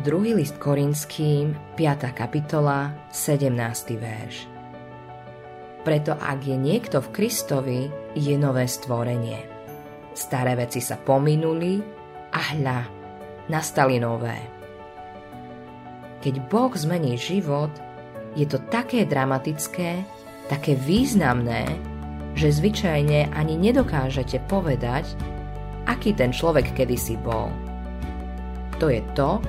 Druhý list Korinským, 5. kapitola, 17. verš. Preto ak je niekto v Kristovi, je nové stvorenie. Staré veci sa pominuli a hľa, nastali nové. Keď Boh zmení život, je to také dramatické, také významné, že zvyčajne ani nedokážete povedať, aký ten človek kedysi bol. To je to,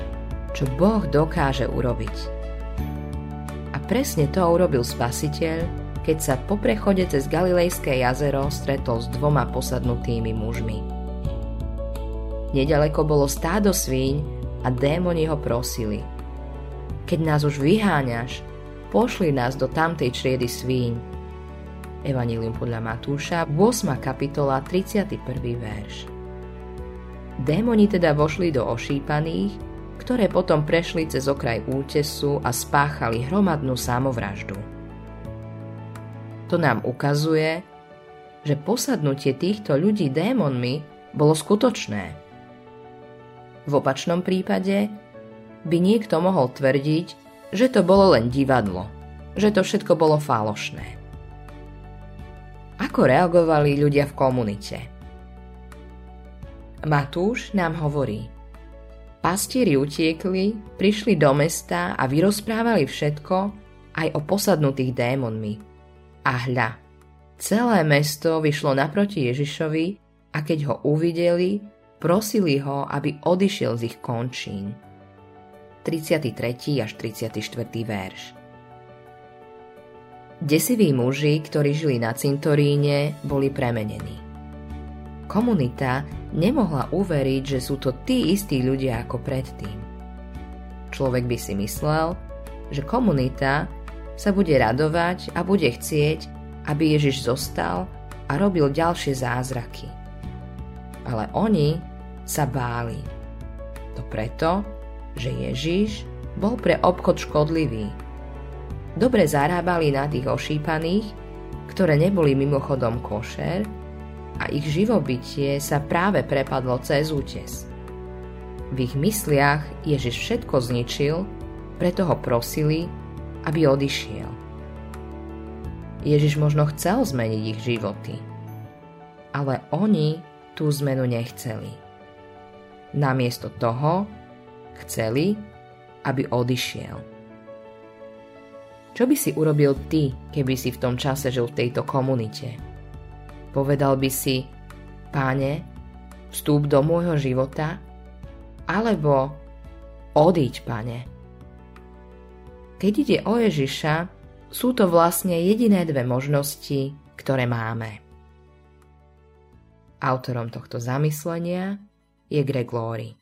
čo Boh dokáže urobiť. A presne to urobil Spasiteľ, keď sa po prechode cez Galilejské jazero stretol s dvoma posadnutými mužmi. Nedaleko bolo stádo svíň a démoni ho prosili. Keď nás už vyháňaš, pošli nás do tamtej čriedy svíň. Evanílium podľa Matúša, 8. kapitola, 31. verš. Démoni teda vošli do ošípaných ktoré potom prešli cez okraj útesu a spáchali hromadnú samovraždu. To nám ukazuje, že posadnutie týchto ľudí démonmi bolo skutočné. V opačnom prípade by niekto mohol tvrdiť, že to bolo len divadlo, že to všetko bolo falošné. Ako reagovali ľudia v komunite? Matúš nám hovorí – Pastieri utiekli, prišli do mesta a vyrozprávali všetko aj o posadnutých démonmi. A hľa, celé mesto vyšlo naproti Ježišovi a keď ho uvideli, prosili ho, aby odišiel z ich končín. 33. až 34. verš Desiví muži, ktorí žili na cintoríne, boli premenení. Komunita nemohla uveriť, že sú to tí istí ľudia ako predtým. Človek by si myslel, že komunita sa bude radovať a bude chcieť, aby Ježiš zostal a robil ďalšie zázraky. Ale oni sa báli. To preto, že Ježiš bol pre obchod škodlivý. Dobre zarábali na tých ošípaných, ktoré neboli mimochodom košer, a ich živobytie sa práve prepadlo cez útes. V ich mysliach Ježiš všetko zničil, preto ho prosili, aby odišiel. Ježiš možno chcel zmeniť ich životy, ale oni tú zmenu nechceli. Namiesto toho chceli, aby odišiel. Čo by si urobil ty, keby si v tom čase žil v tejto komunite? Povedal by si, páne, vstúp do môjho života, alebo odíď, pane. Keď ide o Ježiša, sú to vlastne jediné dve možnosti, ktoré máme. Autorom tohto zamyslenia je Greg Laurie.